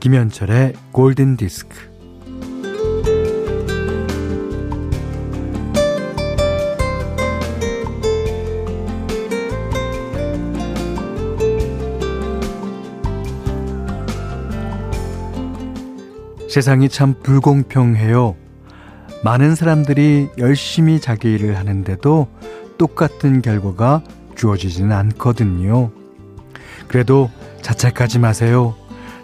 김현철의 골든 디스크. 세상이 참 불공평해요. 많은 사람들이 열심히 자기 일을 하는데도 똑같은 결과가 주어지지는 않거든요. 그래도 자책하지 마세요.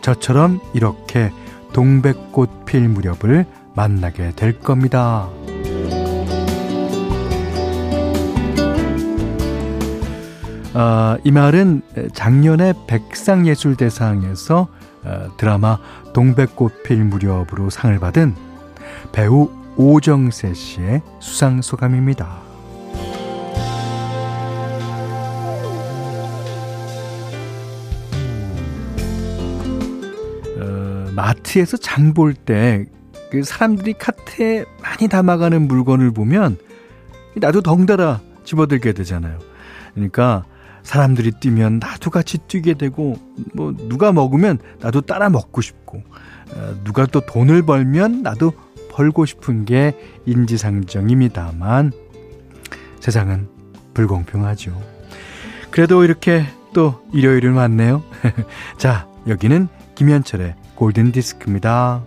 저처럼 이렇게 동백꽃 필 무렵을 만나게 될 겁니다. 어, 이 말은 작년에 백상예술대상에서 어, 드라마 동백꽃 필 무렵으로 상을 받은 배우 오정세 씨의 수상 소감입니다. 마트에서 장 볼 때 그 사람들이 카트에 많이 담아가는 물건을 보면 나도 덩달아 집어들게 되잖아요. 그러니까 사람들이 뛰면 나도 같이 뛰게 되고 뭐 누가 먹으면 나도 따라 먹고 싶고 어, 누가 또 돈을 벌면 나도 벌고 싶은 게 인지상정입니다만 세상은 불공평하죠. 그래도 이렇게 또 일요일을 맞네요. 자, 여기는 김현철의 골든 디스크입니다.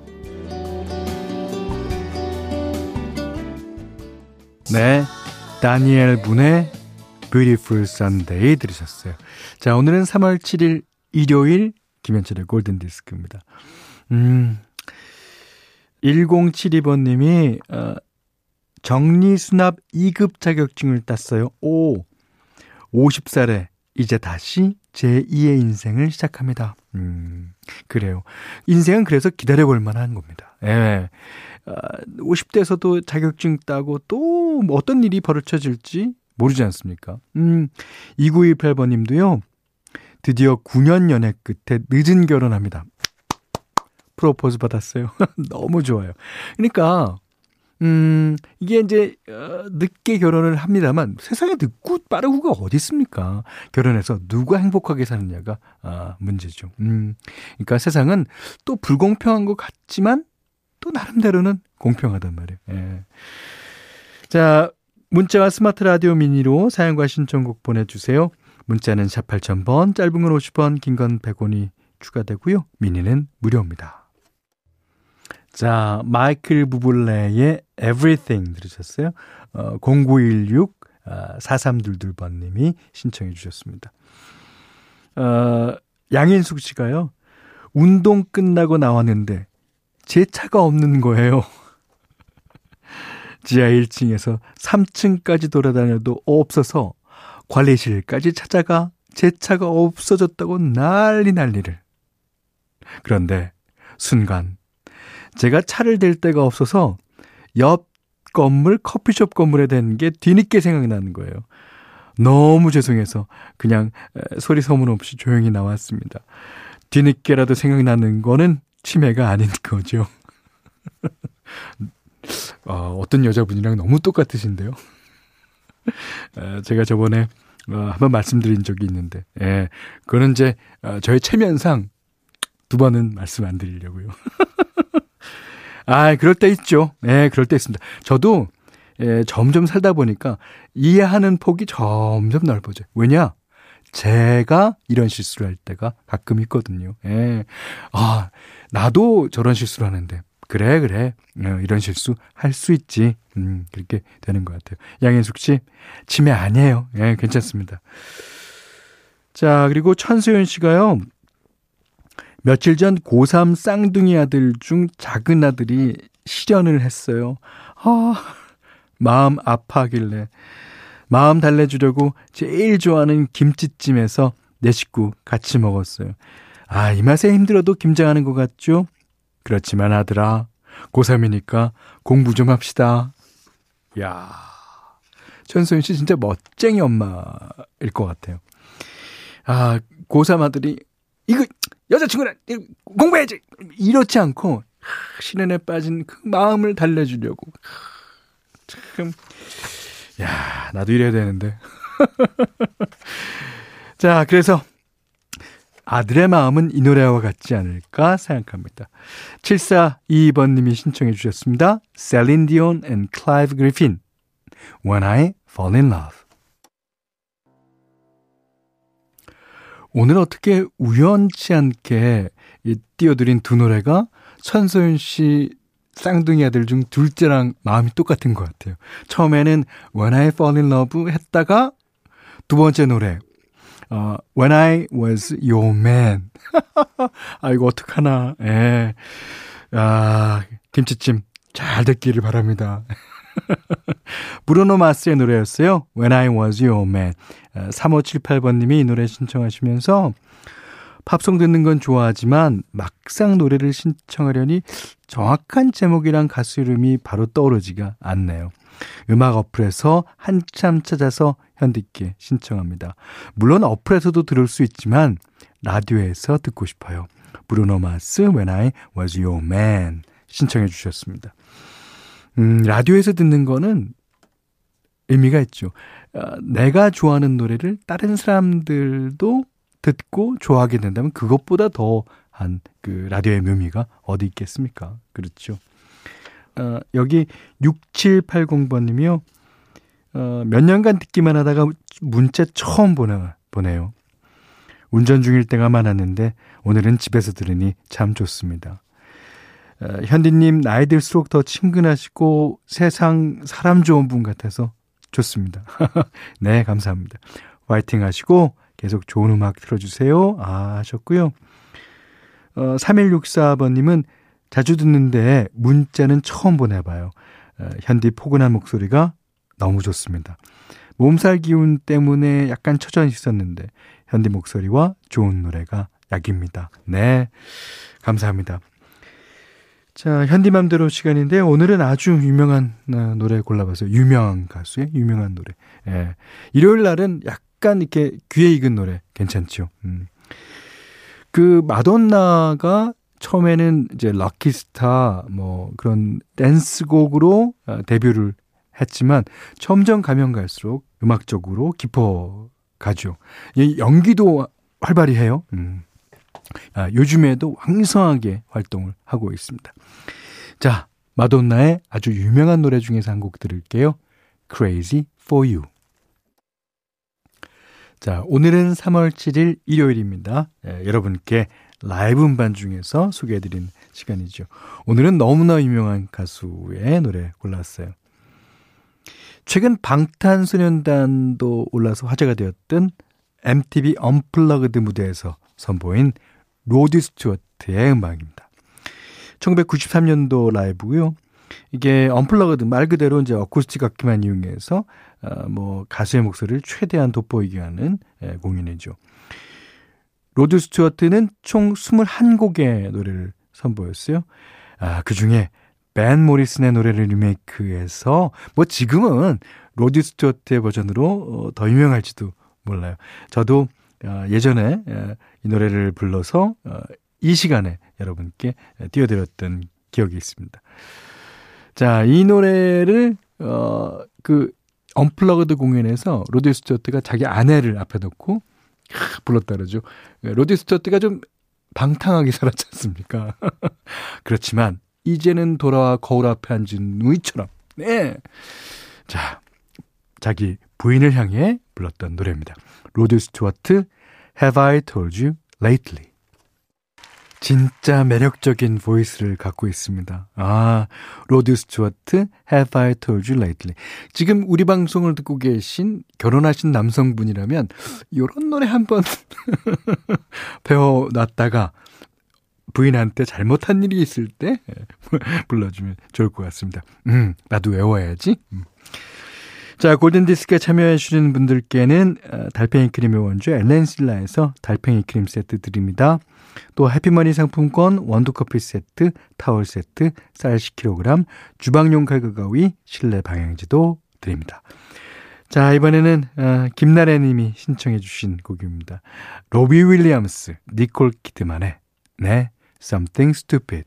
네. 다니엘 분의 Beautiful Sunday 들으셨어요. 자, 오늘은 3월 7일 일요일 김현철의 골든 디스크입니다. 음. 1072번 님이, 어, 정리 수납 2급 자격증을 땄어요. 오! 50살에 이제 다시 제2의 인생을 시작합니다. 음, 그래요. 인생은 그래서 기다려볼 만한 겁니다. 예. 아, 50대에서도 자격증 따고 또뭐 어떤 일이 벌어져질지 모르지 않습니까? 음, 2928번 님도요, 드디어 9년 연애 끝에 늦은 결혼합니다. 프로포즈 받았어요. 너무 좋아요. 그러니까, 음, 이게 이제, 어, 늦게 결혼을 합니다만 세상에 늦고 빠르고가 어디 있습니까? 결혼해서 누가 행복하게 사느냐가, 아, 문제죠. 음, 그러니까 세상은 또 불공평한 것 같지만 또 나름대로는 공평하단 말이에요. 예. 자, 문자와 스마트 라디오 미니로 사연과 신청곡 보내 주세요. 문자는 샵 8000번, 짧은 건 50원, 긴 건 100원이 추가되고요. 미니는 무료입니다. 자, 마이클 부블레의 Everything 들으셨어요? 어, 0916 아, 4322번님이 신청해 주셨습니다. 어, 양인숙 씨가요. 운동 끝나고 나왔는데 제 차가 없는 거예요. 지하 1층에서 3층까지 돌아다녀도 없어서 관리실까지 찾아가 제 차가 없어졌다고 난리 난리를. 그런데 순간 제가 차를 댈 데가 없어서 옆 건물 커피숍 건물에 댄 게 뒤늦게 생각이 나는 거예요. 너무 죄송해서 그냥 소리 소문 없이 조용히 나왔습니다. 뒤늦게라도 생각이 나는 거는 치매가 아닌 거죠. 어, 어떤 여자분이랑 너무 똑같으신데요. 제가 저번에 어, 한번 말씀드린 적이 있는데, 예, 그거는 이제 어, 저의 체면상 두 번은 말씀 안 드리려고요. 아, 그럴 때 있죠. 예, 그럴 때 있습니다. 저도 예, 점점 살다 보니까 이해하는 폭이 점점 넓어져요. 왜냐? 제가 이런 실수를 할 때가 가끔 있거든요. 예. 아, 나도 저런 실수를 하는데. 그래, 그래. 어, 이런 실수 할 수 있지. 음, 그렇게 되는 것 같아요. 양현숙 씨, 치매 아니에요. 예, 괜찮습니다. 자, 그리고 천소연 씨가요. 며칠 전 고3 쌍둥이 아들 중 작은 아들이 실연을 했어요. 아, 마음 아파하길래 마음 달래주려고 제일 좋아하는 김치찜에서 내 식구 같이 먹었어요. 아, 이 맛에 힘들어도 김장하는 것 같죠? 그렇지만 아들아, 고3이니까 공부 좀 합시다. 야 천소연 씨 진짜 멋쟁이 엄마일 것 같아요. 아, 고3 아들이, 이거, 여자친구랑 공부해야지! 이렇지 않고, 신연에 빠진 그 마음을 달래주려고. 참, 야, 나도 이래야 되는데. 자, 그래서 아들의 마음은 이 노래와 같지 않을까 생각합니다. 7422번님이 신청해 주셨습니다. Celine Dion and Clive Griffin, When I Fall in Love. 오늘 어떻게 우연치 않게 띄워드린 두 노래가 천소연 씨 쌍둥이 아들 중 둘째랑 마음이 똑같은 것 같아요. 처음에는 When I Fall in Love 했다가 두 번째 노래 어, When I Was Your Man. 아 이거 어떡하나. 예. 아 김치찜 잘 됐기를 바랍니다. 브루노 마스의 노래였어요. When I Was Your Man. 3578번님이 이 노래 신청하시면서 팝송 듣는 건 좋아하지만 막상 노래를 신청하려니 정확한 제목이랑 가수 이름이 바로 떠오르지가 않네요. 음악 어플에서 한참 찾아서 현디께 신청합니다. 물론 어플에서도 들을 수 있지만 라디오에서 듣고 싶어요. 브루노 마스 When I Was Your Man 신청해 주셨습니다. 음, 라디오에서 듣는 거는 의미가 있죠. 어, 내가 좋아하는 노래를 다른 사람들도 듣고 좋아하게 된다면 그것보다 더 한 그 라디오의 묘미가 어디 있겠습니까? 그렇죠. 어, 여기 6780번님이요. 어, 몇 년간 듣기만 하다가 문자 처음 보내, 보내요. 운전 중일 때가 많았는데 오늘은 집에서 들으니 참 좋습니다. 어, 현디님 나이 들수록 더 친근하시고 세상 사람 좋은 분 같아서 좋습니다. 네, 감사합니다. 화이팅 하시고 계속 좋은 음악 틀어주세요. 아, 하셨고요. 어, 3164번님은 자주 듣는데 문자는 처음 보내봐요. 어, 현디 포근한 목소리가 너무 좋습니다. 몸살 기운 때문에 약간 처져 있었는데 현디 목소리와 좋은 노래가 약입니다. 네, 감사합니다. 자, 현디맘대로 시간인데 오늘은 아주 유명한 어, 노래 골라봤어요. 유명한 가수의 유명한 노래. 예. 일요일 날은 약간 이렇게 귀에 익은 노래 괜찮죠. 음. 그 마돈나가 처음에는 이제 럭키스타 뭐 그런 댄스곡으로 어, 데뷔를 했지만 점점 가면 갈수록 음악적으로 깊어 가죠. 연기도 활발히 해요. 음. 아, 요즘에도 왕성하게 활동을 하고 있습니다. 자, 마돈나의 아주 유명한 노래 중에서 한 곡 들을게요. Crazy for You. 자, 오늘은 3월 7일 일요일입니다. 예, 여러분께 라이브 음반 중에서 소개해드린 시간이죠. 오늘은 너무나 유명한 가수의 노래 골랐어요. 최근 방탄소년단도 올라서 화제가 되었던 MTV Unplugged 무대에서 선보인 로드 스튜어트의 음악입니다. 1993년도 라이브고요. 이게 Unplugged 말 그대로 이제 어쿠스틱 악기만 이용해서 어, 뭐 가수의 목소리를 최대한 돋보이게 하는 예, 공연이죠. 로드 스튜어트는 총 21곡의 노래를 선보였어요. 아, 그 중에 밴 모리슨의 노래를 리메이크해서 뭐 지금은 로드 스튜어트의 버전으로 어, 더 유명할지도 몰라요. 저도 어, 예전에 어, 이 노래를 불러서 어, 이 시간에 여러분께 띄워드렸던 기억이 있습니다. 자, 이 노래를 어, 그 Unplugged 공연에서 로드 스튜어트가 자기 아내를 앞에 놓고 불렀다 그러죠. 로드 스튜어트가 좀 방탕하게 살았지 않습니까? 그렇지만 이제는 돌아와 거울 앞에 앉은 누이처럼 네. 자, 자기 부인을 향해 불렀던 노래입니다. 로드 스튜어트 Have I Told You Lately 진짜 매력적인 보이스를 갖고 있습니다. 아, 로드 스튜어트 Have I Told You Lately 지금 우리 방송을 듣고 계신 결혼하신 남성분이라면 요런 노래 한번 배워놨다가 부인한테 잘못한 일이 있을 때 불러주면 좋을 것 같습니다. 음, 나도 외워야지. 음. 자, 골든디스크에 참여해주시는 분들께는 어, 달팽이 크림의 원조 엘렌실라에서 달팽이 크림 세트 드립니다. 또 해피머니 상품권 원두커피 세트, 타월 세트, 쌀 10kg, 주방용 칼과 가위, 실내 방향지도 드립니다. 자, 이번에는 어, 김나래 님이 신청해 주신 곡입니다. 로비 윌리엄스, 니콜 키드만의 네, Something Stupid.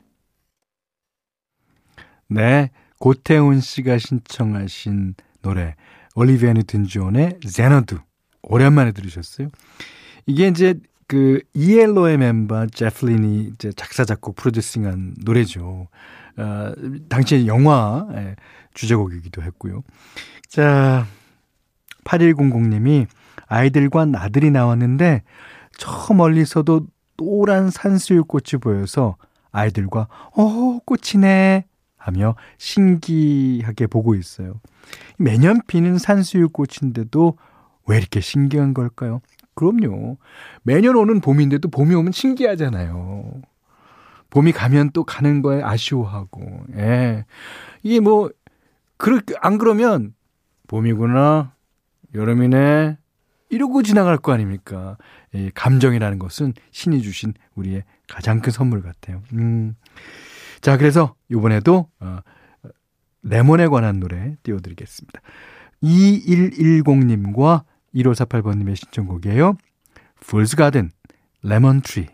네, 고태훈 씨가 신청하신 노래 올리비아 뉴튼 존의 Xanadu 오랜만에 들으셨어요? 이게 이제 그 ELO의 멤버 제프 린이 이제 작사 작곡 프로듀싱한 노래죠. 어, 당시에 영화 예, 주제곡이기도 했고요. 자, 8100님이 아이들과 나들이 나왔는데 저 멀리서도 노란 산수유꽃이 보여서 아이들과 어 꽃이네 하며 신기하게 보고 있어요. 매년 피는 산수유꽃인데도 왜 이렇게 신기한 걸까요? 그럼요. 매년 오는 봄인데도 봄이 오면 신기하잖아요. 봄이 가면 또 가는 거에 아쉬워하고, 예. 이게 뭐, 그렇게, 안 그러면, 봄이구나, 여름이네, 이러고 지나갈 거 아닙니까? 이 감정이라는 것은 신이 주신 우리의 가장 큰 선물 같아요. 음. 자, 그래서 이번에도 어, 레몬에 관한 노래 띄워드리겠습니다. 2110님과 1548번님의 신청곡이에요. Fool's Garden, Lemon Tree.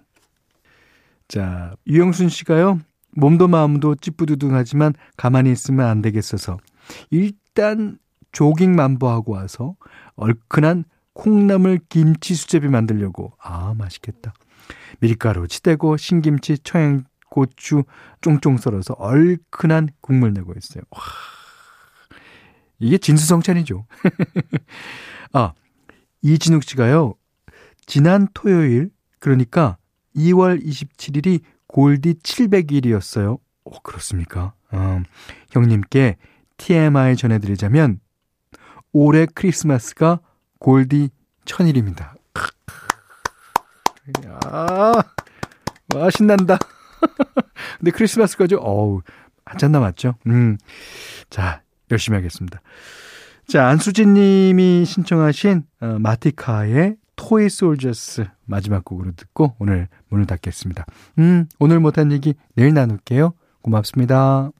자, 유영순 씨가요. 몸도 마음도 찌뿌두둥하지만 가만히 있으면 안 되겠어서 일단 조깅 만보하고 와서 얼큰한 콩나물 김치 수제비 만들려고 아 맛있겠다. 밀가루 치대고 신김치 청양 고추 쫑쫑 썰어서 얼큰한 국물 내고 있어요. 와, 이게 진수성찬이죠. 아 이진욱 씨가요. 지난 토요일 그러니까 2월 27일이 골디 700일이었어요. 오 그렇습니까? 어, 형님께 TMI 전해드리자면 올해 크리스마스가 골디 천일입니다. 아, 와, 신난다. 근데 크리스마스까지, 어우, 한참 남았죠? 음. 자, 열심히 하겠습니다. 자, 안수진 님이 신청하신 어, 마티카의 토이 솔저스 마지막 곡으로 듣고 오늘 문을 닫겠습니다. 음, 오늘 못한 얘기 내일 나눌게요. 고맙습니다.